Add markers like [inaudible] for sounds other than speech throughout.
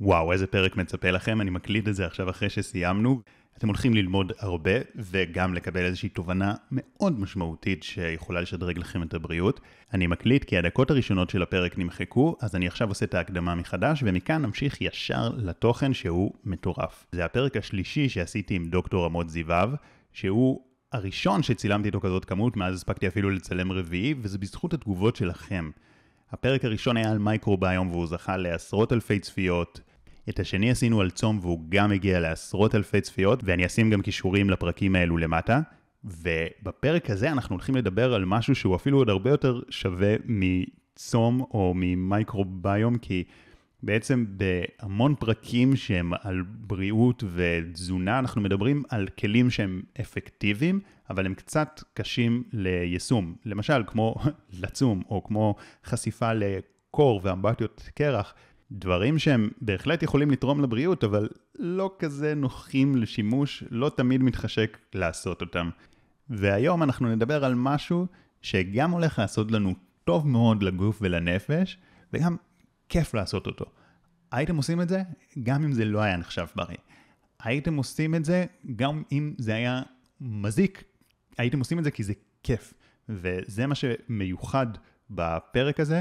וואו, איזה פרק מצפה לכם, אני מקליט את זה עכשיו אחרי שסיימנו. אתם הולכים ללמוד הרבה וגם לקבל איזושהי תובנה מאוד משמעותית שיכולה לשדרג לכם את הבריאות. אני מקליט כי הדקות הראשונות של הפרק נמחקו, אז אני עכשיו עושה את ההקדמה מחדש, ומכאן נמשיך ישר לתוכן שהוא מטורף. זה הפרק השלישי שעשיתי עם דוקטור עמוד זיווב, שהוא הראשון שצילמתי איתו כזאת כמות, מאז הספקתי אפילו לצלם רביעי, וזה בזכות התגובות שלכם. הפרק הראשון היה על מייקרוביום והוא זכה לעשרות אלפי צפיות. את השני עשינו על צום והוא גם הגיע לעשרות אלפי צפיות, ואני אשים גם קישורים לפרקים האלו למטה. ובפרק הזה אנחנו הולכים לדבר על משהו שהוא אפילו עוד הרבה יותר שווה מצום או ממייקרוביום, כי בעצם בהמון פרקים שהם על בריאות ותזונה, אנחנו מדברים על כלים שהם אפקטיביים, אבל הם קצת קשים ליישום. למשל, כמו [laughs] לצום, או כמו חשיפה לקור ואמבטיות קרח, דברים שהם בהחלט יכולים לתרום לבריאות, אבל לא כזה נוחים לשימוש, לא תמיד מתחשק לעשות אותם. והיום אנחנו נדבר על משהו שגם הולך לעשות לנו טוב מאוד לגוף ולנפש, וגם כיף לעשות אותו. הייתם עושים את זה גם אם זה לא היה נחשב בריא. הייתם עושים את זה גם אם זה היה מזיק, הייתם עושים את זה כי זה כיף. וזה מה שמיוחד בפרק הזה.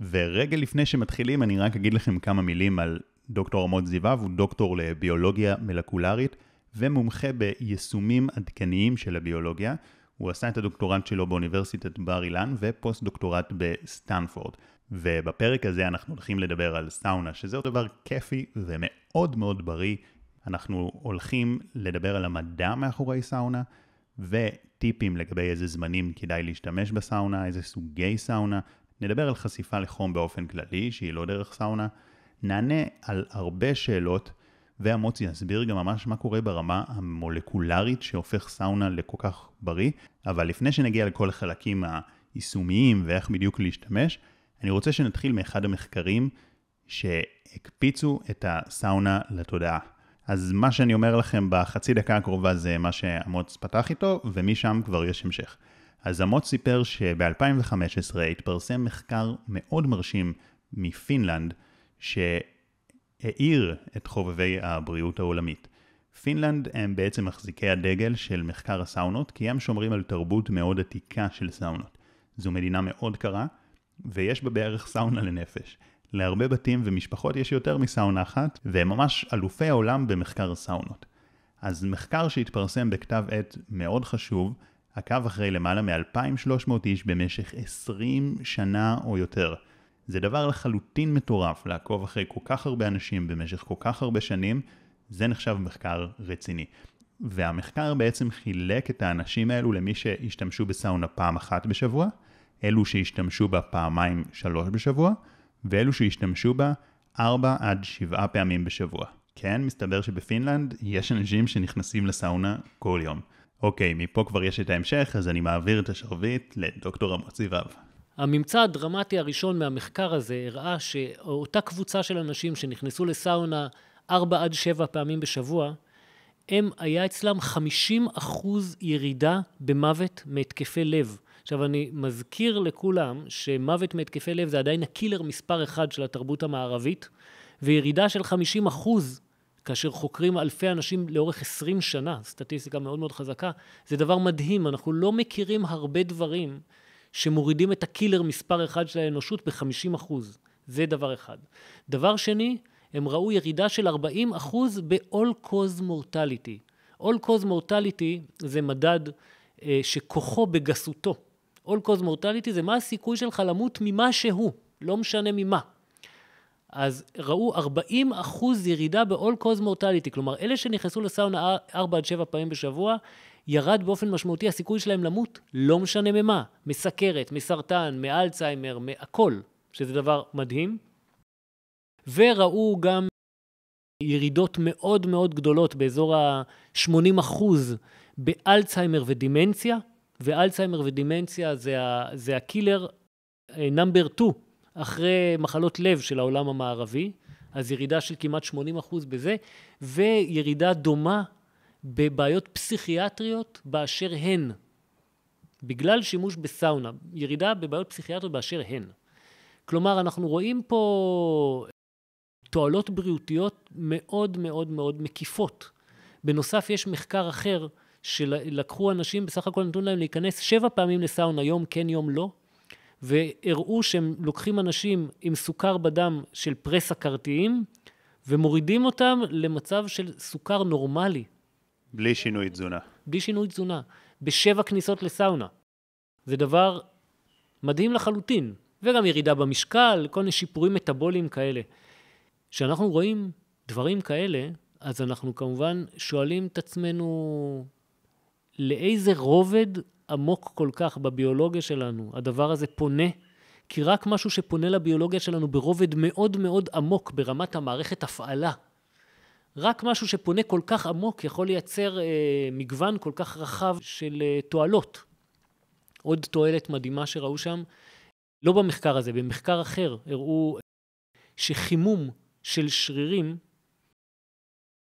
ורגע לפני שמתחילים אני רק אגיד לכם כמה מילים על דוקטור אמוץ זיו אב, הוא דוקטור לביולוגיה מלקולרית ומומחה ביישומים עדכניים של הביולוגיה. הוא עשה את הדוקטורט שלו באוניברסיטת בר אילן ופוסט דוקטורט בסטנפורד. ובפרק הזה אנחנו הולכים לדבר על סאונה, שזה עוד דבר כיפי ומאוד מאוד בריא. אנחנו הולכים לדבר על המדע מאחורי סאונה, וטיפים לגבי איזה זמנים כדאי להשתמש בסאונה, איזה סוגי סאונה. נדבר על חשיפה לחום באופן כללי, שהיא לא דרך סאונה. נענה על הרבה שאלות, והמוצי יסביר גם ממש מה קורה ברמה המולקולרית שהופך סאונה לכל כך בריא. אבל לפני שנגיע לכל החלקים היישומיים ואיך בדיוק להשתמש, אני רוצה שנתחיל מאחד המחקרים שהקפיצו את הסאונה לתודעה. אז מה שאני אומר לכם בחצי דקה הקרובה זה מה שאמוץ פתח איתו, ומשם כבר יש המשך. אז אמוץ סיפר שב-2015 התפרסם מחקר מאוד מרשים מפינלנד, שהאיר את חובבי הבריאות העולמית. פינלנד הם בעצם מחזיקי הדגל של מחקר הסאונות, כי הם שומרים על תרבות מאוד עתיקה של סאונות. זו מדינה מאוד קרה, ויש בה בערך סאונה לנפש. להרבה בתים ומשפחות יש יותר מסאונה אחת, והם ממש אלופי העולם במחקר סאונות. אז מחקר שהתפרסם בכתב עת מאוד חשוב, עקב אחרי למעלה מ-2,300 איש במשך 20 שנה או יותר. זה דבר לחלוטין מטורף לעקוב אחרי כל כך הרבה אנשים במשך כל כך הרבה שנים, זה נחשב מחקר רציני. והמחקר בעצם חילק את האנשים האלו למי שהשתמשו בסאונה פעם אחת בשבוע, אלו שהשתמשו בה פעמיים שלוש בשבוע, ואלו שהשתמשו בה ארבע עד שבעה פעמים בשבוע. כן, מסתבר שבפינלנד יש אנשים שנכנסים לסאונה כל יום. אוקיי, מפה כבר יש את ההמשך, אז אני מעביר את השרביט לדוקטור עמוס זיווב. הממצא הדרמטי הראשון מהמחקר הזה הראה שאותה קבוצה של אנשים שנכנסו לסאונה ארבע עד שבע פעמים בשבוע, הם, היה אצלם 50 אחוז ירידה במוות מהתקפי לב. עכשיו, אני מזכיר לכולם שמוות מהתקפי לב זה עדיין הקילר מספר אחד של התרבות המערבית, וירידה של 50 אחוז, כאשר חוקרים אלפי אנשים לאורך 20 שנה, סטטיסטיקה מאוד מאוד חזקה, זה דבר מדהים. אנחנו לא מכירים הרבה דברים שמורידים את הקילר מספר אחד של האנושות ב-50 אחוז. זה דבר אחד. דבר שני, הם ראו ירידה של 40 אחוז ב-all cause mortality. all cause mortality זה מדד אה, שכוחו בגסותו. all cause mortality זה מה הסיכוי שלך למות ממה שהוא, לא משנה ממה. אז ראו 40 אחוז ירידה ב-all cause mortality, כלומר אלה שנכנסו לסאונה 4 עד 7 פעמים בשבוע, ירד באופן משמעותי הסיכוי שלהם למות, לא משנה ממה, מסכרת, מסרטן, מאלצהיימר, מהכל, שזה דבר מדהים. וראו גם ירידות מאוד מאוד גדולות באזור ה-80 אחוז באלצהיימר ודימנציה, ואלצהיימר ודימנציה זה, ה, זה הקילר נאמבר 2 אחרי מחלות לב של העולם המערבי, אז ירידה של כמעט 80 אחוז בזה, וירידה דומה בבעיות פסיכיאטריות באשר הן, בגלל שימוש בסאונה, ירידה בבעיות פסיכיאטריות באשר הן. כלומר, אנחנו רואים פה תועלות בריאותיות מאוד מאוד מאוד מקיפות. בנוסף, יש מחקר אחר שלקחו אנשים, בסך הכל נתנו להם להיכנס שבע פעמים לסאונה, יום כן, יום לא, והראו שהם לוקחים אנשים עם סוכר בדם של פרה-סכרתיים, ומורידים אותם למצב של סוכר נורמלי. בלי שינוי תזונה. בלי שינוי תזונה. בשבע כניסות לסאונה. זה דבר מדהים לחלוטין. וגם ירידה במשקל, כל מיני שיפורים מטאבוליים כאלה. כשאנחנו רואים דברים כאלה, אז אנחנו כמובן שואלים את עצמנו לאיזה רובד עמוק כל כך בביולוגיה שלנו הדבר הזה פונה, כי רק משהו שפונה לביולוגיה שלנו ברובד מאוד מאוד עמוק ברמת המערכת הפעלה, רק משהו שפונה כל כך עמוק יכול לייצר אה, מגוון כל כך רחב של אה, תועלות. עוד תועלת מדהימה שראו שם, לא במחקר הזה, במחקר אחר הראו שחימום של שרירים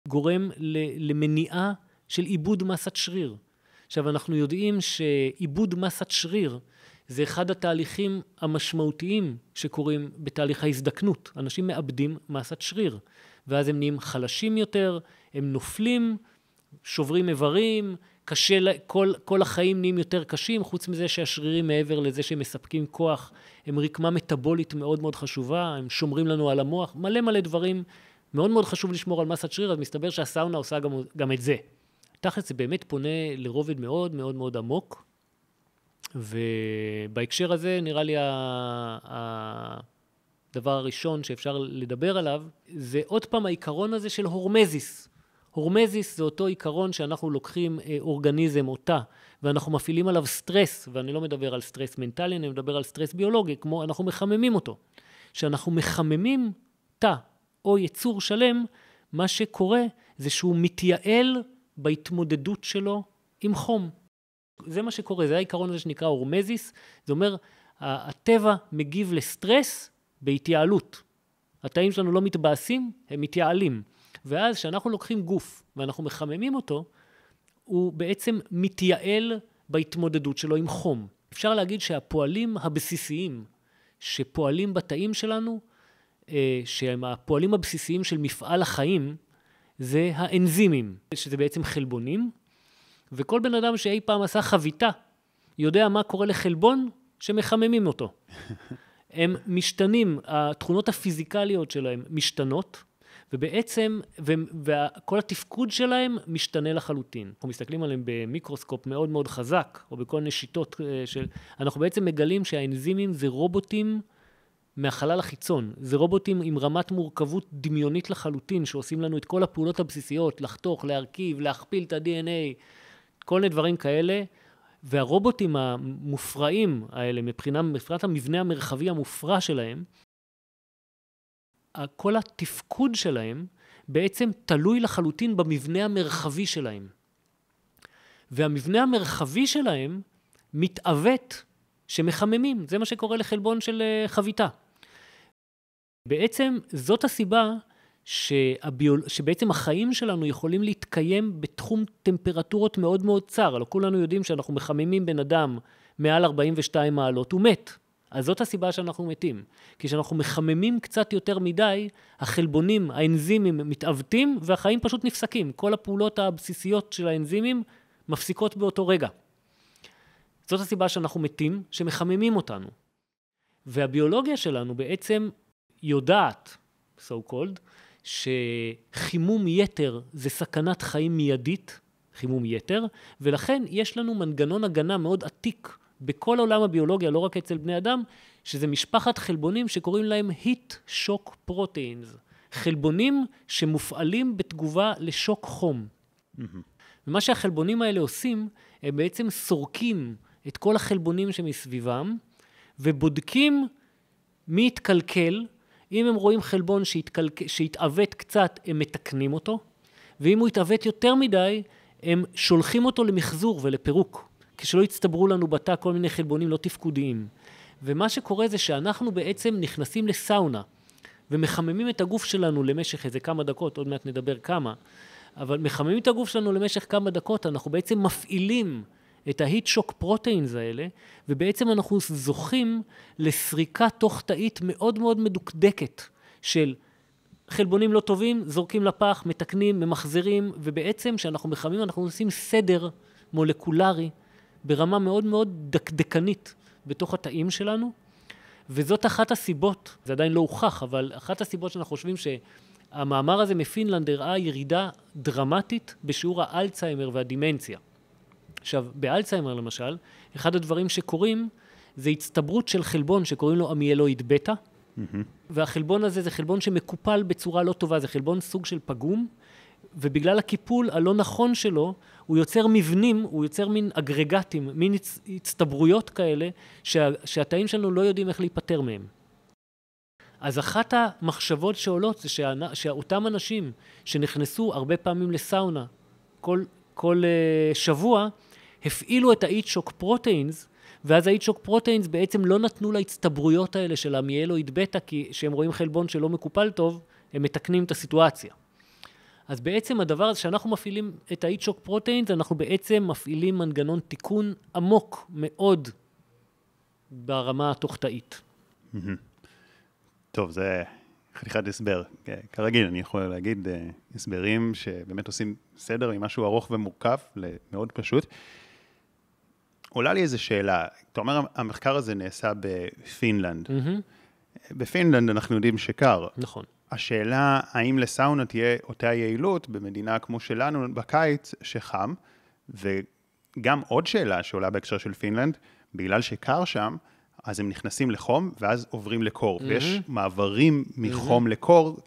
גורם למניעה של עיבוד מסת שריר. עכשיו, אנחנו יודעים שעיבוד מסת שריר זה אחד התהליכים המשמעותיים שקורים בתהליך ההזדקנות. אנשים מאבדים מסת שריר, ואז הם נהיים חלשים יותר, הם נופלים, שוברים איברים, קשה, כל, כל החיים נהיים יותר קשים, חוץ מזה שהשרירים מעבר לזה שהם מספקים כוח, הם רקמה מטאבולית מאוד מאוד חשובה, הם שומרים לנו על המוח, מלא מלא דברים. מאוד מאוד חשוב לשמור על מסת שריר, אז מסתבר שהסאונה עושה גם, גם את זה. תכל'ס זה באמת פונה לרובד מאוד מאוד מאוד עמוק, ובהקשר הזה נראה לי הדבר הראשון שאפשר לדבר עליו, זה עוד פעם העיקרון הזה של hormesis. hormesis זה אותו עיקרון שאנחנו לוקחים אה, אורגניזם או תא ואנחנו מפעילים עליו סטרס, ואני לא מדבר על סטרס מנטלי, אני מדבר על סטרס ביולוגי, כמו אנחנו מחממים אותו. כשאנחנו מחממים תא או יצור שלם, מה שקורה זה שהוא מתייעל בהתמודדות שלו עם חום. זה מה שקורה, זה העיקרון הזה שנקרא hormesis, זה אומר, הטבע מגיב לסטרס בהתייעלות. התאים שלנו לא מתבאסים, הם מתייעלים. ואז כשאנחנו לוקחים גוף ואנחנו מחממים אותו, הוא בעצם מתייעל בהתמודדות שלו עם חום. אפשר להגיד שהפועלים הבסיסיים שפועלים בתאים שלנו, אה, שהם הפועלים הבסיסיים של מפעל החיים, זה האנזימים, שזה בעצם חלבונים, וכל בן אדם שאי פעם עשה חביתה יודע מה קורה לחלבון שמחממים אותו. [laughs] הם משתנים, התכונות הפיזיקליות שלהם משתנות, ובעצם, וכל התפקוד שלהם משתנה לחלוטין. אנחנו מסתכלים עליהם במיקרוסקופ מאוד מאוד חזק, או בכל מיני שיטות אה, של... אנחנו בעצם מגלים שהאנזימים זה רובוטים מהחלל החיצון. זה רובוטים עם רמת מורכבות דמיונית לחלוטין, שעושים לנו את כל הפעולות הבסיסיות, לחתוך, להרכיב, להכפיל את ה-DNA, כל מיני דברים כאלה. והרובוטים המופרעים האלה, מבחינת, מבחינת המבנה המרחבי המופרע שלהם, כל התפקוד שלהם בעצם תלוי לחלוטין במבנה המרחבי שלהם. והמבנה המרחבי שלהם מתעוות שמחממים, זה מה שקורה לחלבון של אה, חביתה. בעצם זאת הסיבה שהביול... שבעצם החיים שלנו יכולים להתקיים בתחום טמפרטורות מאוד מאוד צר. הלוא כולנו יודעים שאנחנו מחממים בן אדם מעל 42 מעלות, הוא מת. אז זאת הסיבה שאנחנו מתים. כי כשאנחנו מחממים קצת יותר מדי, החלבונים, האנזימים מתעוותים והחיים פשוט נפסקים. כל הפעולות הבסיסיות של האנזימים מפסיקות באותו רגע. זאת הסיבה שאנחנו מתים, שמחממים אותנו. והביולוגיה שלנו בעצם יודעת, so called, שחימום יתר זה סכנת חיים מיידית, חימום יתר, ולכן יש לנו מנגנון הגנה מאוד עתיק בכל עולם הביולוגיה, לא רק אצל בני אדם, שזה משפחת חלבונים שקוראים להם heat shock proteins. חלבונים שמופעלים בתגובה לשוק חום. Mm-hmm. ומה שהחלבונים האלה עושים, הם בעצם סורקים את כל החלבונים שמסביבם, ובודקים מי התקלקל. אם הם רואים חלבון שהתקלק... שהתעוות קצת, הם מתקנים אותו, ואם הוא התעוות יותר מדי, הם שולחים אותו למחזור ולפירוק. כשלא יצטברו לנו בתא כל מיני חלבונים לא תפקודיים. ומה שקורה זה שאנחנו בעצם נכנסים לסאונה ומחממים את הגוף שלנו למשך איזה כמה דקות, עוד מעט נדבר כמה, אבל מחממים את הגוף שלנו למשך כמה דקות, אנחנו בעצם מפעילים את ההיט שוק פרוטאינס האלה, ובעצם אנחנו זוכים לסריקה תוך תאית מאוד מאוד מדוקדקת של חלבונים לא טובים, זורקים לפח, מתקנים, ממחזרים, ובעצם כשאנחנו מחממים אנחנו עושים סדר מולקולרי ברמה מאוד מאוד דקדקנית בתוך התאים שלנו, וזאת אחת הסיבות, זה עדיין לא הוכח, אבל אחת הסיבות שאנחנו חושבים שהמאמר הזה מפינלנד הראה ירידה דרמטית בשיעור האלצהיימר והדימנציה. עכשיו, באלצהיימר למשל, אחד הדברים שקורים זה הצטברות של חלבון שקוראים לו אמיילואיד בטא, mm-hmm. והחלבון הזה זה חלבון שמקופל בצורה לא טובה, זה חלבון סוג של פגום, ובגלל הקיפול הלא נכון שלו, הוא יוצר מבנים, הוא יוצר מין אגרגטים, מין הצטברויות כאלה, שה, שהתאים שלנו לא יודעים איך להיפטר מהם. אז אחת המחשבות שעולות זה שה, שאותם אנשים שנכנסו הרבה פעמים לסאונה כל, כל uh, שבוע, הפעילו את ה-heat shock proteins, ואז ה-heat shock proteins בעצם לא נתנו להצטברויות האלה של המיאלואיד בטא, כי כשהם רואים חלבון שלא מקופל טוב, הם מתקנים את הסיטואציה. אז בעצם הדבר הזה שאנחנו מפעילים את ה-heat shock proteins, אנחנו בעצם מפעילים מנגנון תיקון עמוק מאוד ברמה התוך-תאית. טוב, זה חתיכת הסבר. כרגיל, אני יכול להגיד אה, הסברים שבאמת עושים סדר ממשהו ארוך ומורכב למאוד פשוט. עולה לי איזו שאלה, אתה אומר, המחקר הזה נעשה בפינלנד. Mm-hmm. בפינלנד אנחנו יודעים שקר. נכון. השאלה, האם לסאונה תהיה אותה יעילות במדינה כמו שלנו בקיץ, שחם, וגם עוד שאלה שעולה בהקשר של פינלנד, בגלל שקר שם, אז הם נכנסים לחום, ואז עוברים לקור, mm-hmm. ויש מעברים מחום mm-hmm. לקור,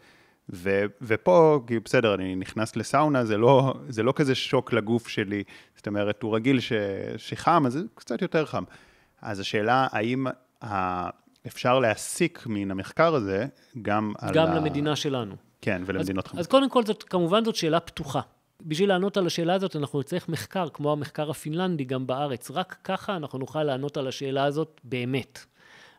ו, ופה, כי בסדר, אני נכנס לסאונה, זה לא, זה לא כזה שוק לגוף שלי, זאת אומרת, הוא רגיל ש, שחם, אז זה קצת יותר חם. אז השאלה, האם ה, אפשר להסיק מן המחקר הזה גם על גם ה... למדינה שלנו. כן, ולמדינות חמות. אז קודם כל, זאת, כמובן זאת שאלה פתוחה. בשביל לענות על השאלה הזאת, אנחנו נצטרך מחקר, כמו המחקר הפינלנדי גם בארץ. רק ככה אנחנו נוכל לענות על השאלה הזאת באמת.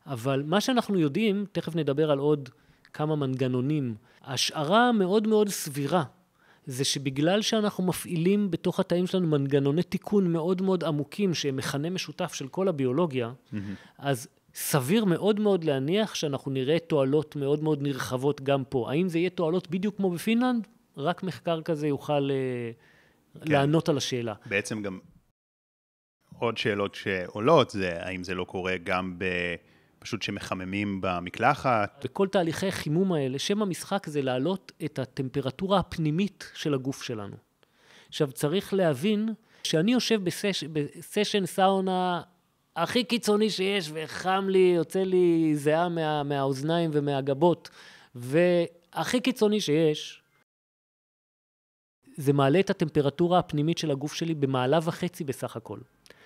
אבל מה שאנחנו יודעים, תכף נדבר על עוד כמה מנגנונים. השערה המאוד מאוד סבירה זה שבגלל שאנחנו מפעילים בתוך התאים שלנו מנגנוני תיקון מאוד מאוד עמוקים, שהם מכנה משותף של כל הביולוגיה, mm-hmm. אז סביר מאוד מאוד להניח שאנחנו נראה תועלות מאוד מאוד נרחבות גם פה. האם זה יהיה תועלות בדיוק כמו בפינלנד? רק מחקר כזה יוכל uh, כן. לענות על השאלה. בעצם גם עוד שאלות שעולות זה האם זה לא קורה גם ב... פשוט שמחממים במקלחת. בכל תהליכי חימום האלה, שם המשחק זה להעלות את הטמפרטורה הפנימית של הגוף שלנו. עכשיו, צריך להבין שאני יושב בסש... בסשן סאונה הכי קיצוני שיש, וחם לי, יוצא לי זיעה מה... מהאוזניים ומהגבות, והכי קיצוני שיש, זה מעלה את הטמפרטורה הפנימית של הגוף שלי במעלה וחצי בסך הכל.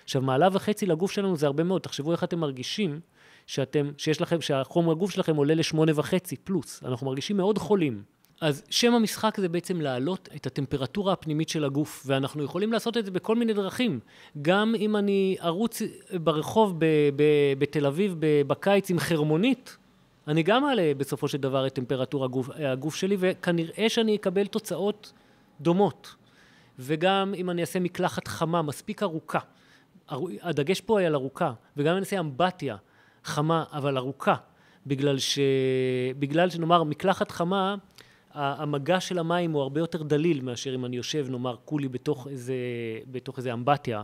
עכשיו, מעלה וחצי לגוף שלנו זה הרבה מאוד. תחשבו איך אתם מרגישים שאתם, שיש לכם, שהחומר הגוף שלכם עולה לשמונה וחצי פלוס. אנחנו מרגישים מאוד חולים. אז שם המשחק זה בעצם להעלות את הטמפרטורה הפנימית של הגוף, ואנחנו יכולים לעשות את זה בכל מיני דרכים. גם אם אני ארוץ ברחוב ב- ב- בתל אביב בקיץ עם חרמונית, אני גם אעלה בסופו של דבר את טמפרטורה הגוף, הגוף שלי, וכנראה שאני אקבל תוצאות דומות. וגם אם אני אעשה מקלחת חמה מספיק ארוכה, הדגש פה היה על ארוכה, וגם אם אני אעשה אמבטיה חמה אבל ארוכה, בגלל, ש... בגלל שנאמר מקלחת חמה, המגע של המים הוא הרבה יותר דליל מאשר אם אני יושב נאמר כולי בתוך איזה, בתוך איזה אמבטיה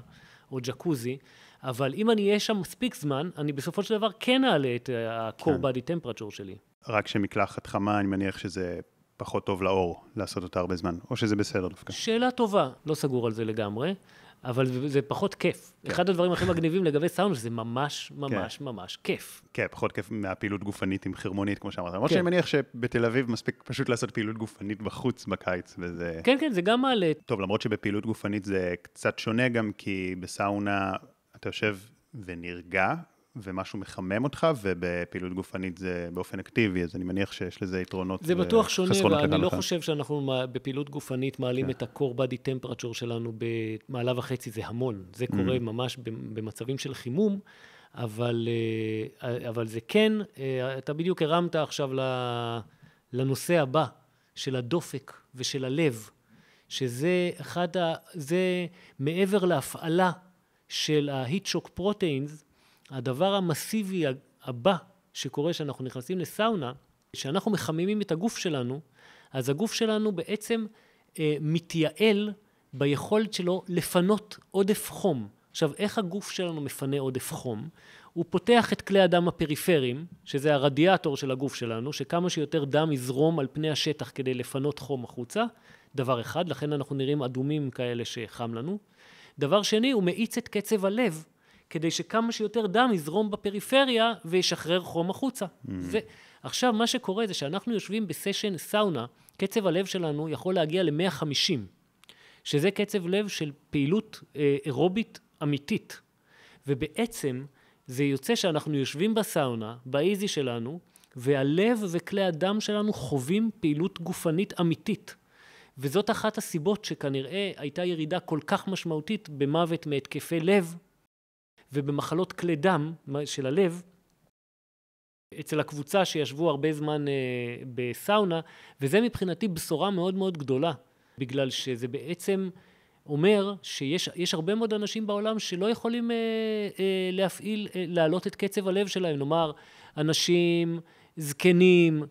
או ג'קוזי, אבל אם אני אהיה שם מספיק זמן, אני בסופו של דבר כן אעלה את ה-core כן. body temperature שלי. רק שמקלחת חמה, אני מניח שזה פחות טוב לאור לעשות אותה הרבה זמן, או שזה בסדר דווקא? שאלה טובה, לא סגור על זה לגמרי. אבל זה, זה פחות כיף. כן. אחד הדברים הכי מגניבים לגבי סאונד, שזה ממש ממש כן. ממש כיף. כן, פחות כיף מהפעילות גופנית עם חרמונית, כמו שאמרת. למרות כן. שאני מניח שבתל אביב מספיק פשוט לעשות פעילות גופנית בחוץ בקיץ, וזה... כן, כן, זה גם מעלה. טוב, למרות שבפעילות גופנית זה קצת שונה גם, כי בסאונה אתה יושב ונרגע, ומשהו מחמם אותך, ובפעילות גופנית זה באופן אקטיבי, אז אני מניח שיש לזה יתרונות זה בטוח שונה, ואני לא חושב שאנחנו בפעילות גופנית מעלים כן. את ה-core body temperature שלנו במעלה וחצי, זה המון. זה קורה mm. ממש במצבים של חימום, אבל, אה, אבל זה כן, אה, אתה בדיוק הרמת עכשיו לנושא הבא, של הדופק ושל הלב, שזה אחד ה... זה מעבר להפעלה של ה-heat shock proteins, הדבר המסיבי הבא שקורה כשאנחנו נכנסים לסאונה, כשאנחנו מחממים את הגוף שלנו, אז הגוף שלנו בעצם אה, מתייעל ביכולת שלו לפנות עודף חום. עכשיו, איך הגוף שלנו מפנה עודף חום? הוא פותח את כלי הדם הפריפריים, שזה הרדיאטור של הגוף שלנו, שכמה שיותר דם יזרום על פני השטח כדי לפנות חום החוצה, דבר אחד, לכן אנחנו נראים אדומים כאלה שחם לנו. דבר שני, הוא מאיץ את קצב הלב, כדי שכמה שיותר דם יזרום בפריפריה וישחרר חום החוצה. Mm. ועכשיו, מה שקורה זה שאנחנו יושבים בסשן סאונה, קצב הלב שלנו יכול להגיע ל-150, שזה קצב לב של פעילות אה, אירובית אמיתית. ובעצם זה יוצא שאנחנו יושבים בסאונה, באיזי שלנו, והלב וכלי הדם שלנו חווים פעילות גופנית אמיתית. וזאת אחת הסיבות שכנראה הייתה ירידה כל כך משמעותית במוות מהתקפי לב ובמחלות כלי דם של הלב, אצל הקבוצה שישבו הרבה זמן אה, בסאונה, וזה מבחינתי בשורה מאוד מאוד גדולה, בגלל שזה בעצם אומר שיש הרבה מאוד אנשים בעולם שלא יכולים אה, אה, להפעיל, אה, להעלות את קצב הלב שלהם, נאמר אנשים זקנים,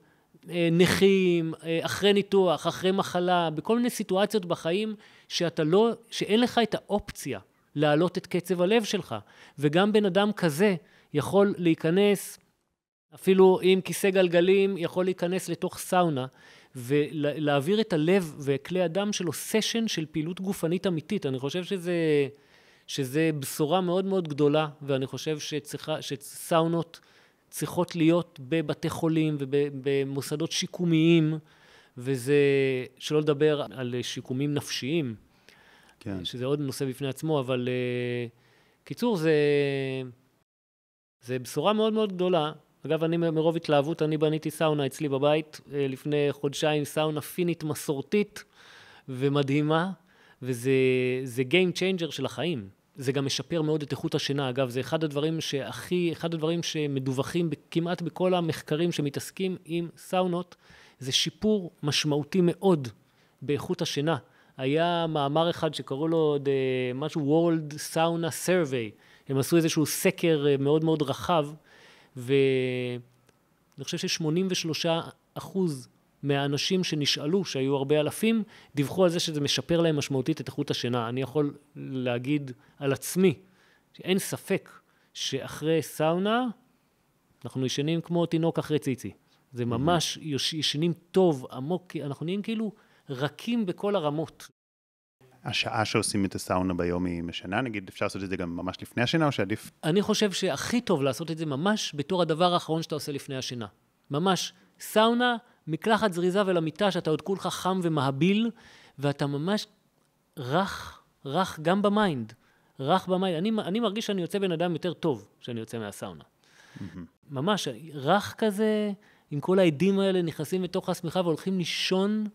אה, נכים, אה, אחרי ניתוח, אחרי מחלה, בכל מיני סיטואציות בחיים שאתה לא, שאין לך את האופציה להעלות את קצב הלב שלך. וגם בן אדם כזה יכול להיכנס, אפילו עם כיסא גלגלים, יכול להיכנס לתוך סאונה ולהעביר את הלב וכלי הדם שלו סשן של פעילות גופנית אמיתית. אני חושב שזה, שזה בשורה מאוד מאוד גדולה, ואני חושב שצריכה, שסאונות צריכות להיות בבתי חולים ובמוסדות שיקומיים, וזה, שלא לדבר על שיקומים נפשיים, כן. שזה עוד נושא בפני עצמו, אבל uh, קיצור, זה, זה בשורה מאוד מאוד גדולה. אגב, אני מרוב התלהבות, אני בניתי סאונה אצלי בבית uh, לפני חודשיים, סאונה פינית מסורתית ומדהימה, וזה Game Changer של החיים. זה גם משפר מאוד את איכות השינה. אגב, זה אחד הדברים שהכי, אחד הדברים שמדווחים כמעט בכל המחקרים שמתעסקים עם סאונות, זה שיפור משמעותי מאוד באיכות השינה. היה מאמר אחד שקראו לו The, משהו World Sauna Survey. הם עשו איזשהו סקר אה, מאוד מאוד רחב, ואני חושב ש-83 אחוז מהאנשים שנשאלו, שהיו הרבה אלפים, דיווחו על זה שזה משפר להם משמעותית את איכות השינה. אני יכול להגיד על עצמי, שאין ספק שאחרי סאונה, אנחנו ישנים כמו תינוק אחרי ציצי. זה ממש ישנים טוב, עמוק, אנחנו נהיים כאילו רכים בכל הרמות. השעה שעושים את הסאונה ביום היא משנה? נגיד, אפשר לעשות את זה גם ממש לפני השינה, או שעדיף... אני חושב שהכי טוב לעשות את זה ממש בתור הדבר האחרון שאתה עושה לפני השינה. ממש, סאונה, מקלחת זריזה ולמיטה, שאתה עוד כולך חם ומהביל, ואתה ממש רך, רך גם ב mind. רך ב mind. אני, אני מרגיש שאני יוצא בן אדם יותר טוב כשאני יוצא מהסאונה. Mm-hmm. ממש, רך כזה, עם כל האדים האלה, נכנסים לתוך השמיכה והולכים לישון.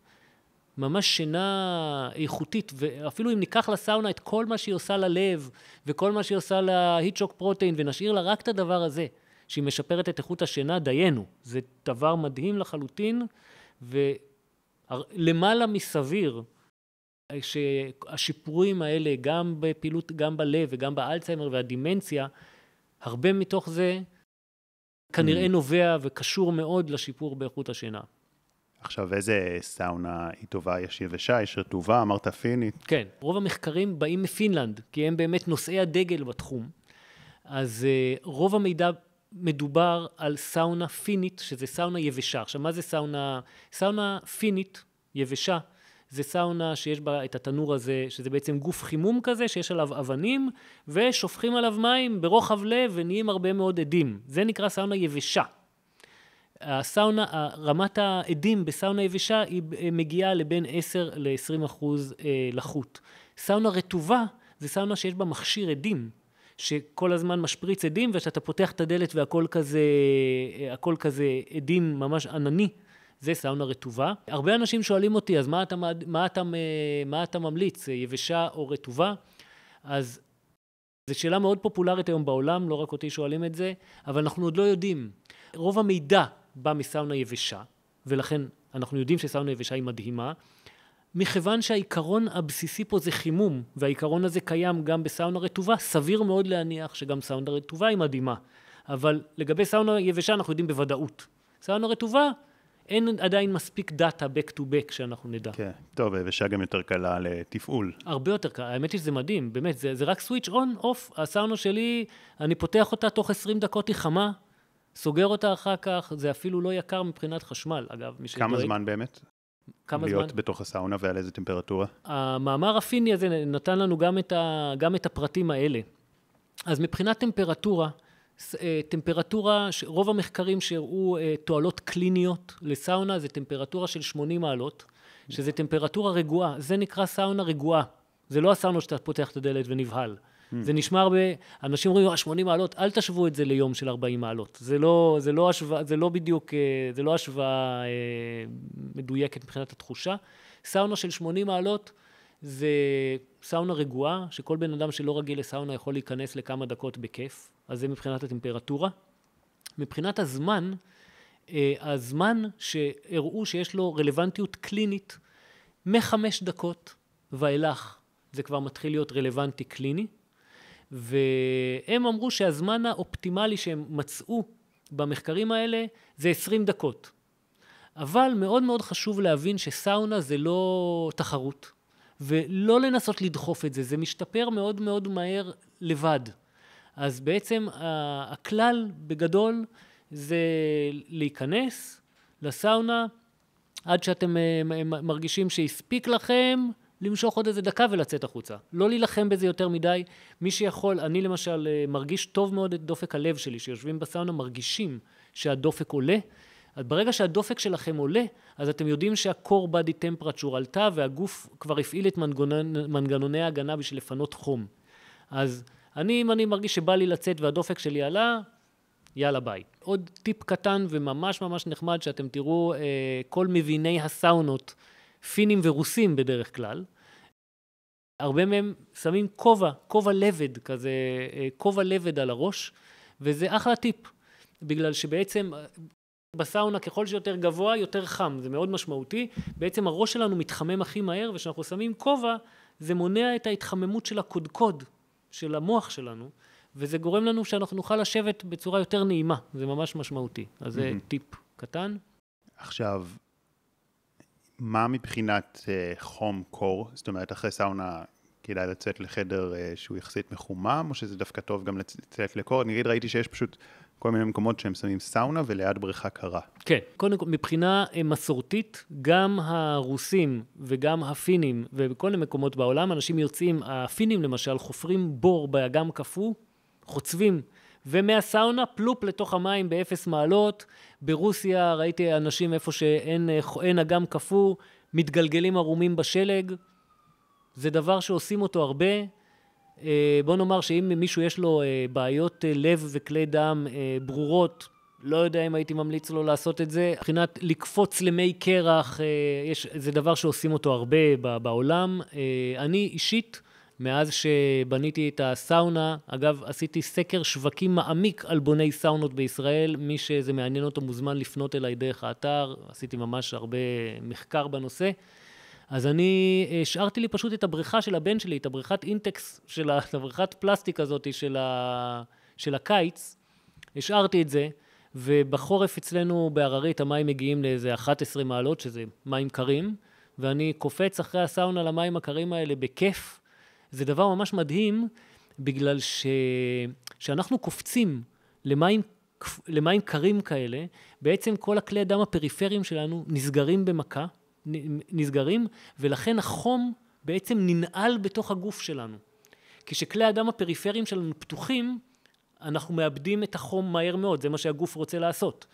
ממש שינה איכותית, ואפילו אם ניקח לסאונה את כל מה שהיא עושה ללב, וכל מה שהיא עושה ל heat shock protein, ונשאיר לה רק את הדבר הזה, שהיא משפרת את איכות השינה, דיינו. זה דבר מדהים לחלוטין, ולמעלה מסביר שהשיפורים האלה, גם בפעילות, גם בלב וגם באלצהיימר והדימנציה, הרבה מתוך זה כנראה mm. נובע וקשור מאוד לשיפור באיכות השינה. עכשיו, איזה סאונה היא טובה? יש יבשה, יש רטובה, אמרת פינית? כן, רוב המחקרים באים מפינלנד, כי הם באמת נושאי הדגל בתחום. אז uh, רוב המידע מדובר על סאונה פינית, שזה סאונה יבשה. עכשיו, מה זה סאונה? סאונה פינית, יבשה, זה סאונה שיש בה את התנור הזה, שזה בעצם גוף חימום כזה, שיש עליו אבנים, ושופכים עליו מים ברוחב לב ונהיים הרבה מאוד עדים. זה נקרא סאונה יבשה. הסאונה, רמת העדים בסאונה יבשה היא מגיעה לבין 10 ל-20 אחוז אה, לחות. סאונה רטובה זה סאונה שיש בה מכשיר עדים, שכל הזמן משפריץ עדים ושאתה פותח את הדלת והכל כזה, אה, הכל כזה עדים ממש ענני. זה סאונה רטובה. הרבה אנשים שואלים אותי, אז מה אתה, מה אתה, מה אתה ממליץ, יבשה או רטובה? אז זו שאלה מאוד פופולרית היום בעולם, לא רק אותי שואלים את זה, אבל אנחנו עוד לא יודעים. רוב המידע בא מסאונה יבשה, ולכן אנחנו יודעים שסאונה יבשה היא מדהימה, מכיוון שהעיקרון הבסיסי פה זה חימום, והעיקרון הזה קיים גם בסאונה רטובה, סביר מאוד להניח שגם סאונה רטובה היא מדהימה. אבל לגבי סאונה יבשה אנחנו יודעים בוודאות. סאונה רטובה, אין עדיין מספיק data back to back שאנחנו נדע. כן, טוב, יבשה גם יותר קלה לתפעול. הרבה יותר קל, האמת היא שזה מדהים, באמת, זה, זה רק switch on, off, הסאונה שלי, אני פותח אותה תוך 20 דקות היא חמה, סוגר אותה אחר כך, זה אפילו לא יקר מבחינת חשמל, אגב, כמה שדואג. זמן באמת? כמה להיות זמן? בתוך הסאונה ועל איזה טמפרטורה? המאמר הפיני הזה נתן לנו גם את, ה, גם את הפרטים האלה. אז מבחינת טמפרטורה, אה, טמפרטורה, רוב המחקרים שהראו אה, תועלות קליניות לסאונה זה טמפרטורה של 80 מעלות, שזה טמפרטורה רגועה, זה נקרא סאונה רגועה. זה לא הסאונה שאתה פותח את הדלת ונבהל. זה נשמע הרבה, אנשים אומרים, "אה, 80 מעלות, אל תשוו את זה ליום של 40 מעלות. זה לא, זה לא, השוואה, זה לא בדיוק, אה, זה לא השוואה אה, מדויקת מבחינת התחושה. סאונה של 80 מעלות זה סאונה רגועה, שכל בן אדם שלא רגיל לסאונה יכול להיכנס לכמה דקות בכיף, אז זה מבחינת הטמפרטורה. מבחינת הזמן, אה, הזמן שהראו שיש לו רלוונטיות קלינית, מחמש דקות ואילך זה כבר מתחיל להיות רלוונטי קליני, והם אמרו שהזמן האופטימלי שהם מצאו במחקרים האלה זה 20 דקות. אבל מאוד מאוד חשוב להבין שסאונה זה לא תחרות, ולא לנסות לדחוף את זה, זה משתפר מאוד מאוד מהר לבד. אז בעצם הכלל בגדול זה להיכנס לסאונה עד שאתם אה, מרגישים שהספיק לכם למשוך עוד איזה דקה ולצאת החוצה. לא להילחם בזה יותר מדי. מי שיכול, אני למשל אה, מרגיש טוב מאוד את דופק הלב שלי, שיושבים בסאונה מרגישים שהדופק עולה. אז ברגע שהדופק שלכם עולה, אז אתם יודעים שה-core body temperature עלתה והגוף כבר הפעיל את מנגנון, מנגנוני ההגנה בשביל לפנות חום. אז אני, אם אני מרגיש שבא לי לצאת והדופק שלי עלה, יאללה ביי. עוד טיפ קטן וממש ממש נחמד שאתם תראו אה, כל מביני הסאונות, פינים ורוסים בדרך כלל. הרבה מהם שמים כובע, כובע לבד כזה, אה, כובע לבד על הראש, וזה אחלה טיפ, בגלל שבעצם אה, בסאונה ככל שיותר גבוה יותר חם, זה מאוד משמעותי, בעצם הראש שלנו מתחמם הכי מהר, וכשאנחנו שמים כובע זה מונע את ההתחממות של הקודקוד של המוח שלנו, וזה גורם לנו שאנחנו נוכל לשבת בצורה יותר נעימה, זה ממש משמעותי. אז זה מהמם. טיפ קטן. עכשיו, מה מבחינת אה, חום קור? זאת אומרת, אחרי סאונה כדאי לצאת לחדר אה, שהוא יחסית מחומם, או שזה דווקא טוב גם לצ- לצאת לקור? נגיד, ראיתי שיש פשוט כל מיני מקומות שהם שמים סאונה וליד בריכה קרה. כן, קודם כל, מבחינה אה, מסורתית, גם הרוסים וגם הפינים, ובכל מיני מקומות בעולם, אנשים יוצאים, הפינים למשל, חופרים בור באגם קפוא, חוצבים, ומהסאונה פלופ לתוך המים באפס מעלות. ברוסיה ראיתי אנשים איפה שאין אגם קפוא, מתגלגלים ערומים בשלג. זה דבר שעושים אותו הרבה. אה, בוא נאמר שאם מישהו יש לו אה, בעיות אה, לב וכלי דם ברורות, לא יודע אם הייתי ממליץ לו לעשות את זה. מבחינת לקפוץ למי קרח, יש, זה דבר שעושים אותו הרבה בעולם. אני אישית, מאז שבניתי את הסאונה, אגב, עשיתי סקר שווקים מעמיק על בוני סאונות בישראל. מי שזה מעניין אותו מוזמן לפנות אליי דרך האתר. עשיתי ממש הרבה מחקר בנושא. אז אני השארתי לי פשוט את הבריכה של הבן שלי, את הבריכת אינטקס, של הבריכת פלסטיק הזאת של, ה, של הקיץ, השארתי את זה, ובחורף אצלנו בהררית המים מגיעים לאיזה 11 מעלות, שזה מים קרים, ואני קופץ אחרי הסאונה למים הקרים האלה בכיף. זה דבר ממש מדהים, בגלל ש... שאנחנו קופצים למים, למים קרים כאלה, בעצם כל הכלי הדם הפריפריים שלנו נסגרים במכה, נסגרים, ולכן החום בעצם ננעל בתוך הגוף שלנו. כשכלי הדם הפריפריים שלנו פתוחים, אנחנו מאבדים את החום מהר מאוד, זה מה שהגוף רוצה לעשות.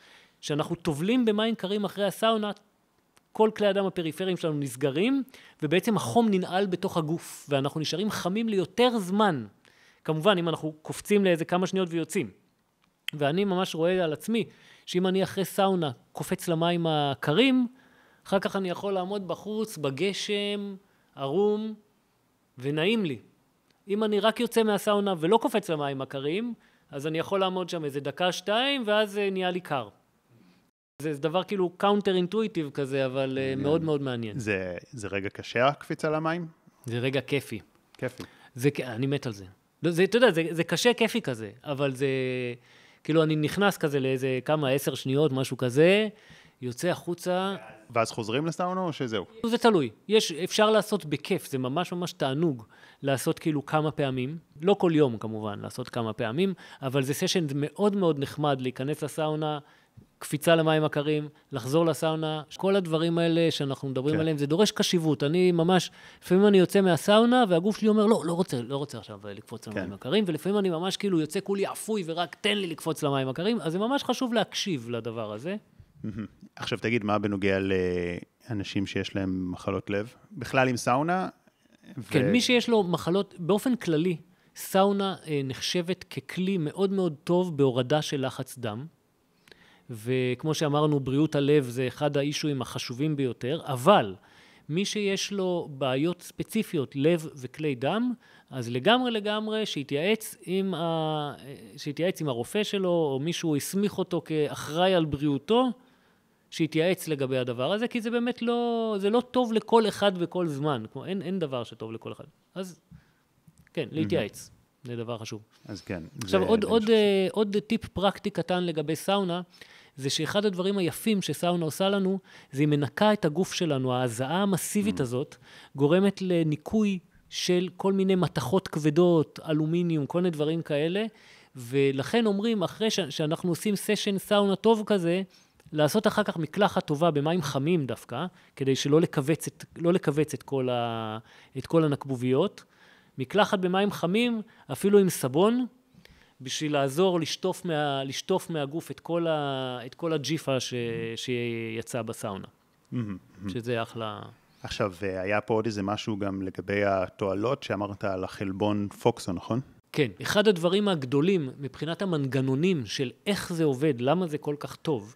כשאנחנו טובלים במים קרים אחרי הסאונה, כל כלי הדם הפריפריים שלנו נסגרים, ובעצם החום ננעל בתוך הגוף, ואנחנו נשארים חמים ליותר זמן. כמובן, אם אנחנו קופצים לאיזה כמה שניות ויוצאים. ואני ממש רואה על עצמי, שאם אני אחרי סאונה קופץ למים הקרים, אחר כך אני יכול לעמוד בחוץ, בגשם, ערום, ונעים לי. אם אני רק יוצא מהסאונה ולא קופץ למים הקרים, אז אני יכול לעמוד שם איזה דקה, שתיים, ואז אה, נהיה לי קר. זה דבר כאילו counter intuitive כזה, אבל אה, מאוד מאוד מעניין. זה, זה רגע קשה הקפיצה למים? זה רגע כיפי. כיפי. זה, אני מת על זה. לא, זה, אתה יודע, זה, זה קשה כיפי כזה, אבל זה, כאילו, אני נכנס כזה לאיזה כמה, עשר שניות, משהו כזה, יוצא החוצה, ואז חוזרים לסאונה או שזהו? זה תלוי. יש, אפשר לעשות בכיף, זה ממש ממש תענוג לעשות כאילו כמה פעמים. לא כל יום כמובן, לעשות כמה פעמים, אבל זה סשן מאוד מאוד נחמד להיכנס לסאונה, קפיצה למים הקרים, לחזור לסאונה, כל הדברים האלה שאנחנו מדברים כן. עליהם, זה דורש קשיבות. אני ממש, לפעמים אני יוצא מהסאונה והגוף שלי אומר, לא, לא רוצה, לא רוצה עכשיו לקפוץ למים כן. הקרים, ולפעמים אני ממש כאילו יוצא כולי אפוי ורק תן לי לקפוץ למים הקרים, אז זה ממש חשוב להקשיב לדבר הזה. עכשיו תגיד, מה בנוגע לאנשים שיש להם מחלות לב? בכלל עם סאונה? כן, ו- מי שיש לו מחלות, באופן כללי, סאונה אה, נחשבת ככלי מאוד מאוד טוב בהורדה של לחץ דם. וכמו שאמרנו, בריאות הלב זה אחד האישויים החשובים ביותר, אבל מי שיש לו בעיות ספציפיות, לב וכלי דם, אז לגמרי לגמרי שיתייעץ עם, ה... שיתייעץ עם הרופא שלו, או מישהו הסמיך אותו כאחראי על בריאותו, שיתייעץ לגבי הדבר הזה, כי זה באמת לא, זה לא טוב לכל אחד בכל זמן. כמו, אין, אין דבר שטוב לכל אחד. אז כן, להתייעץ, זה דבר חשוב. אז כן. עכשיו, זה- עוד, זה עוד, אה, עוד טיפ פרקטי קטן לגבי סאונה, זה שאחד הדברים היפים שסאונה עושה לנו, זה היא מנקה את הגוף שלנו. ההזעה המסיבית הזאת גורמת לניקוי של כל מיני מתכות כבדות, אלומיניום, כל מיני דברים כאלה, ולכן אומרים, אחרי ש- שאנחנו עושים סשן סאונה טוב כזה, לעשות אחר כך מקלחת טובה במים חמים דווקא, כדי שלא לכווץ את, לא לכווץ את, כל, ה, את כל הנקבוביות. מקלחת במים חמים, אפילו עם סבון, בשביל לעזור לשטוף, מה, לשטוף מהגוף את כל, ה, את כל הג'יפה ש, שיצא בסאונה. שזה אחלה... עכשיו, אה, היה פה עוד איזה משהו גם לגבי התועלות שאמרת על החלבון פוקסו, נכון? כן, אחד הדברים הגדולים מבחינת המנגנונים של איך זה עובד, למה זה כל כך טוב,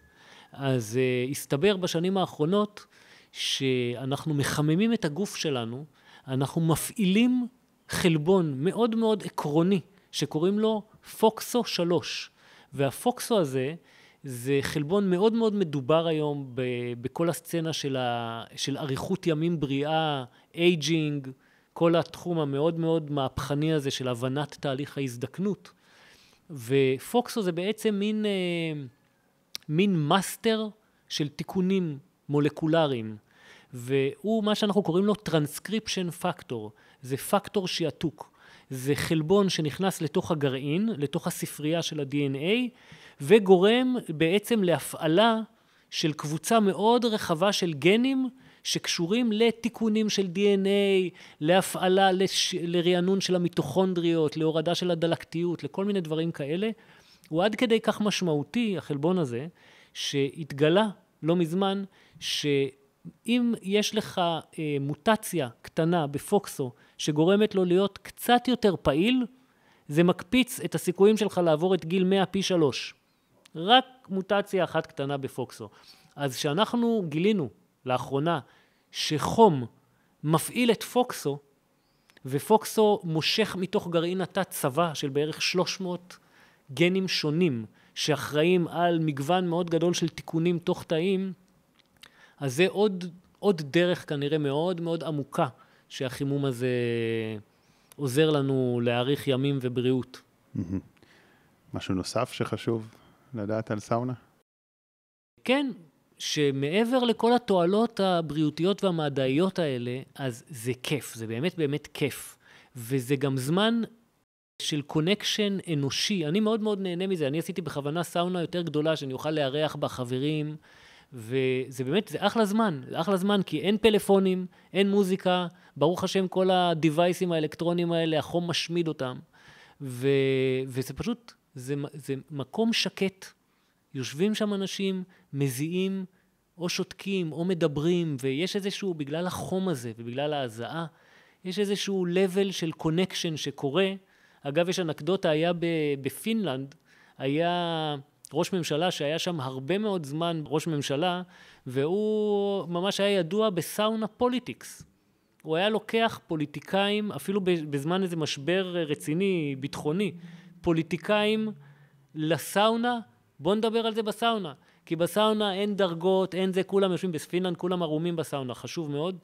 אז uh, הסתבר בשנים האחרונות שאנחנו מחממים את הגוף שלנו, אנחנו מפעילים חלבון מאוד מאוד עקרוני, שקוראים לו פוקסו 3. והפוקסו הזה זה חלבון מאוד מאוד מדובר היום ב- בכל הסצנה של, ה- של אריכות ימים בריאה, aging, כל התחום המאוד מאוד מהפכני הזה של הבנת תהליך ההזדקנות. ו FOXO זה בעצם מין, אה, מין master של תיקונים מולקולריים, והוא מה שאנחנו קוראים לו טרנסקריפשן פקטור, זה פקטור שעתוק. זה חלבון שנכנס לתוך הגרעין, לתוך הספרייה של ה-DNA, וגורם בעצם להפעלה של קבוצה מאוד רחבה של גנים שקשורים לתיקונים של DNA, להפעלה, לש... לרענון של המיטוכונדריות, להורדה של הדלקתיות, לכל מיני דברים כאלה. הוא עד כדי כך משמעותי, החלבון הזה, שהתגלה לא מזמן, שאם יש לך אה, מוטציה קטנה בפוקסו, שגורמת לו להיות קצת יותר פעיל, זה מקפיץ את הסיכויים שלך לעבור את גיל 100 פי שלוש. רק מוטציה אחת קטנה בפוקסו. אז כשאנחנו גילינו לאחרונה שחום מפעיל את פוקסו, ופוקסו מושך מתוך גרעין התא צבא של בערך 300 גנים שונים, שאחראים על מגוון מאוד גדול של תיקונים תוך תאים, אז זה עוד, עוד דרך כנראה מאוד מאוד עמוקה שהחימום הזה עוזר לנו להאריך ימים ובריאות. משהו נוסף שחשוב לדעת על סאונה? כן, שמעבר לכל התועלות הבריאותיות והמדעיות האלה, אז זה כיף, זה באמת באמת כיף. וזה גם זמן של קונקשן אנושי. אני מאוד מאוד נהנה מזה. אני עשיתי בכוונה סאונה יותר גדולה, שאני אוכל לארח בה חברים, וזה באמת, זה אחלה זמן. זה אחלה זמן, כי אין פלאפונים, אין מוזיקה, ברוך השם, כל הדיווייסים האלקטרוניים האלה, החום משמיד אותם. ו, וזה פשוט, זה, זה מקום שקט. יושבים שם אנשים, מזיעים, או שותקים, או מדברים, ויש איזשהו, בגלל החום הזה ובגלל ההזעה, יש איזשהו level של connection שקורה. אגב, יש אנקדוטה, היה בפינלנד, היה ראש ממשלה שהיה שם הרבה מאוד זמן ראש ממשלה, והוא ממש היה ידוע ב sauna politics. הוא היה לוקח פוליטיקאים, אפילו בזמן איזה משבר רציני, ביטחוני, פוליטיקאים לסאונה, בואו נדבר על זה בסאונה. כי בסאונה אין דרגות, אין זה, כולם יושבים בפינלנד, כולם ערומים בסאונה, חשוב מאוד.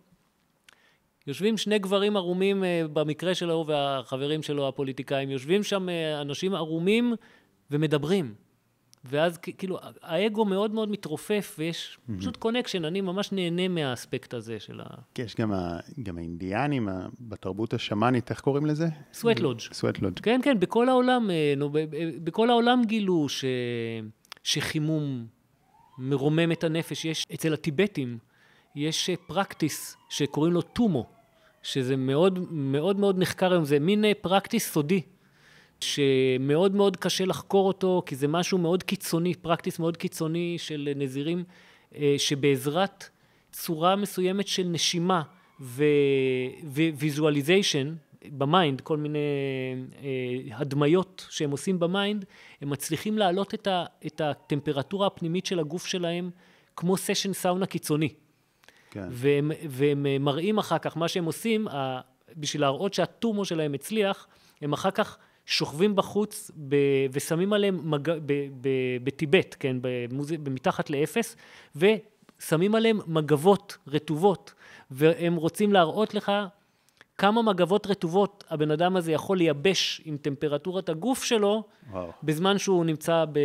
יושבים שני גברים ערומים במקרה שלו והחברים שלו הפוליטיקאים, יושבים שם אנשים ערומים ומדברים. ואז כאילו, האגו מאוד מאוד מתרופף, ויש פשוט connection, אני ממש נהנה מהאספקט הזה של ה... כי יש גם, ה, גם האינדיאנים ה- בתרבות השמאנית, איך קוראים לזה? sweat lodge. sweat lodge. כן, כן, בכל העולם, אה, נו, בכל העולם גילו ש... שחימום מרומם את הנפש. יש, אצל הטיבטים, יש practice שקוראים לו טומו, שזה מאוד מאוד מאוד נחקר היום, זה מין אה, practice סודי, שמאוד מאוד קשה לחקור אותו, כי זה משהו מאוד קיצוני, practice מאוד קיצוני של נזירים, אה, שבעזרת צורה מסוימת של נשימה ו visualization ב mind, כל מיני אה, הדמיות שהם עושים ב mind, הם מצליחים להעלות את, ה, את הטמפרטורה הפנימית של הגוף שלהם כמו סשן סאונה קיצוני. כן. והם, והם אה, מראים אחר כך, מה שהם עושים, בשביל להראות שהטומו שלהם הצליח, הם אחר כך שוכבים בחוץ ב, ושמים עליהם, מג, ב, ב, בטיבט, כן, במוז, מתחת לאפס, ושמים עליהם מגבות רטובות, והם רוצים להראות לך כמה מגבות רטובות הבן אדם הזה יכול לייבש עם טמפרטורת הגוף שלו, וואו. בזמן שהוא נמצא ב...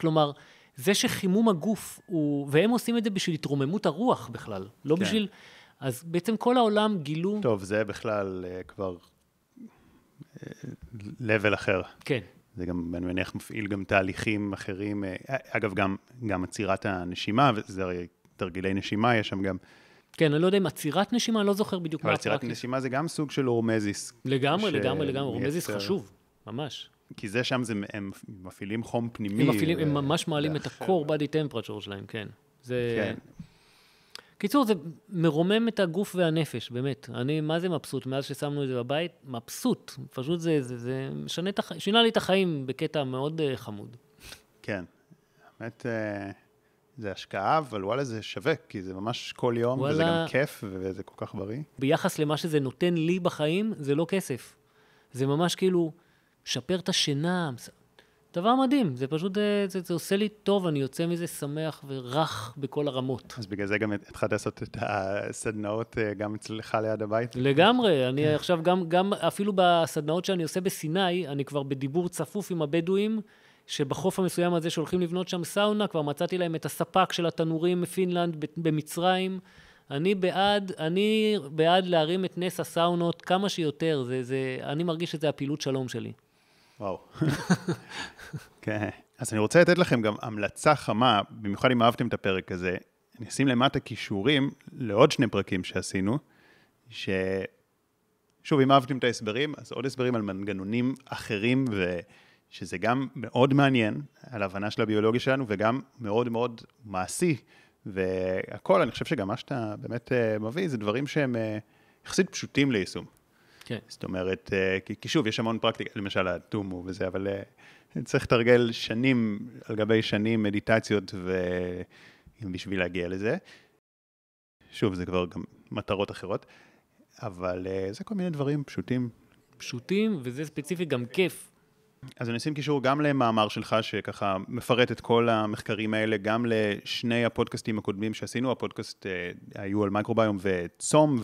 כלומר, זה שחימום הגוף הוא... והם עושים את זה בשביל התרוממות הרוח בכלל, לא כן. בשביל... אז בעצם כל העולם גילו... טוב, זה בכלל אה, כבר לבל אחר. כן. זה גם, אני מניח, מפעיל גם תהליכים אחרים. אגב, גם, גם עצירת הנשימה, וזה הרי תרגילי נשימה, יש שם גם, כן, אני לא יודע אם עצירת נשימה, אני לא זוכר בדיוק מה אבל עצירת. נשימה זה גם סוג של הורמזיס. לגמרי, ש- לגמרי, לגמרי. רומזיס מייצר- חשוב, ממש. כי זה שם, זה, הם מפעילים חום פנימי. הם מפעילים, הם ו- ממש מעלים את ואחר. ה-core body temperature שלהם, כן. זה... כן. קיצור, זה מרומם את הגוף והנפש, באמת. אני, מה זה מבסוט? מאז ששמנו את זה בבית, מבסוט. פשוט זה, זה, זה משנה את הח... שינה לי את החיים בקטע מאוד uh, חמוד. כן. באמת, אה, זה השקעה, אבל וואלה, זה שווה, כי זה ממש כל יום, וזה וואלה. גם כיף, וזה כל כך בריא. ביחס למה שזה נותן לי בחיים, זה לא כסף. זה ממש כאילו, משפר את השינה. דבר מדהים, זה פשוט, אה, זה, זה עושה לי טוב, אני יוצא מזה שמח ורך בכל הרמות. אז בגלל זה גם התחלת לעשות את הסדנאות אה, גם אצלך ליד הבית. לגמרי, אני עכשיו גם, גם אפילו בסדנאות שאני עושה בסיני, אני כבר בדיבור צפוף עם הבדואים, שבחוף המסוים הזה שהולכים לבנות שם סאונה, כבר מצאתי להם את הספק של התנורים מפינלנד במצרים. אני בעד, אני בעד להרים את נס הסאונות כמה שיותר, זה, זה, אני מרגיש שזה הפעילות שלום שלי. וואו. כן. אז אני רוצה לתת לכם גם המלצה חמה, במיוחד אם אהבתם את הפרק הזה. אני אשים למטה כישורים לעוד שני פרקים שעשינו, ש... שוב, אם אהבתם את ההסברים, אז עוד הסברים על מנגנונים אחרים, ושזה גם מאוד מעניין על ההבנה של הביולוגיה שלנו, וגם מאוד מאוד מעשי. והכל, אני חושב שגם מה שאתה באמת אה, מביא, זה דברים שהם אה, יחסית פשוטים ליישום. כן. זאת אומרת, אה, כי, כי שוב, יש המון פרקטיקה, למשל הטומו וזה, אבל אה, צריך לתרגל שנים על גבי שנים מדיטציות ו... בשביל להגיע לזה. שוב, זה כבר גם מטרות אחרות, אבל אה, זה כל מיני דברים פשוטים. פשוטים, וזה ספציפית גם כיף. אז אני אשים קישור גם למאמר שלך, שככה מפרט את כל המחקרים האלה, גם לשני הפודקאסטים הקודמים שעשינו, הפודקאסט היו על מייקרוביום וצום,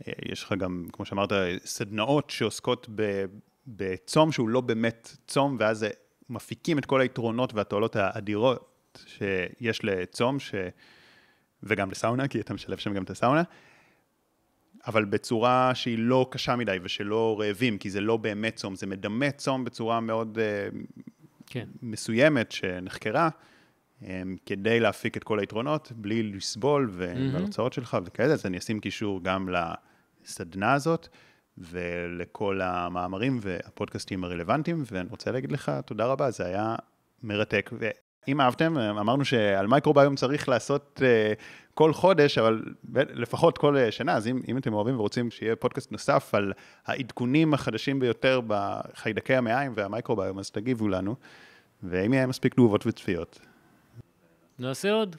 ויש לך גם, כמו שאמרת, סדנאות שעוסקות ב, בצום שהוא לא באמת צום, ואז מפיקים את כל היתרונות והתועלות האדירות שיש לצום, ש... וגם לסאונה, כי אתה משלב שם גם את הסאונה. אבל בצורה שהיא לא קשה מדי ושלא רעבים, כי זה לא באמת צום, זה מדמה צום בצורה מאוד uh, כן. מסוימת שנחקרה, כדי להפיק את כל היתרונות, בלי לסבול ובהרצאות שלך וכאלה, אז אני אשים קישור גם לסדנה הזאת ולכל המאמרים והפודקאסטים הרלוונטיים, ואני רוצה להגיד לך תודה רבה, זה היה מרתק. אם אהבתם, אמרנו שעל מייקרוביום צריך לעשות uh, כל חודש, אבל לפחות כל uh, שנה, אז אם, אם אתם אוהבים ורוצים שיהיה פודקאסט נוסף על העדכונים החדשים ביותר בחיידקי המעיים והמייקרוביום, אז תגיבו לנו, ואם יהיה מספיק תגובות וצפיות. נעשה עוד.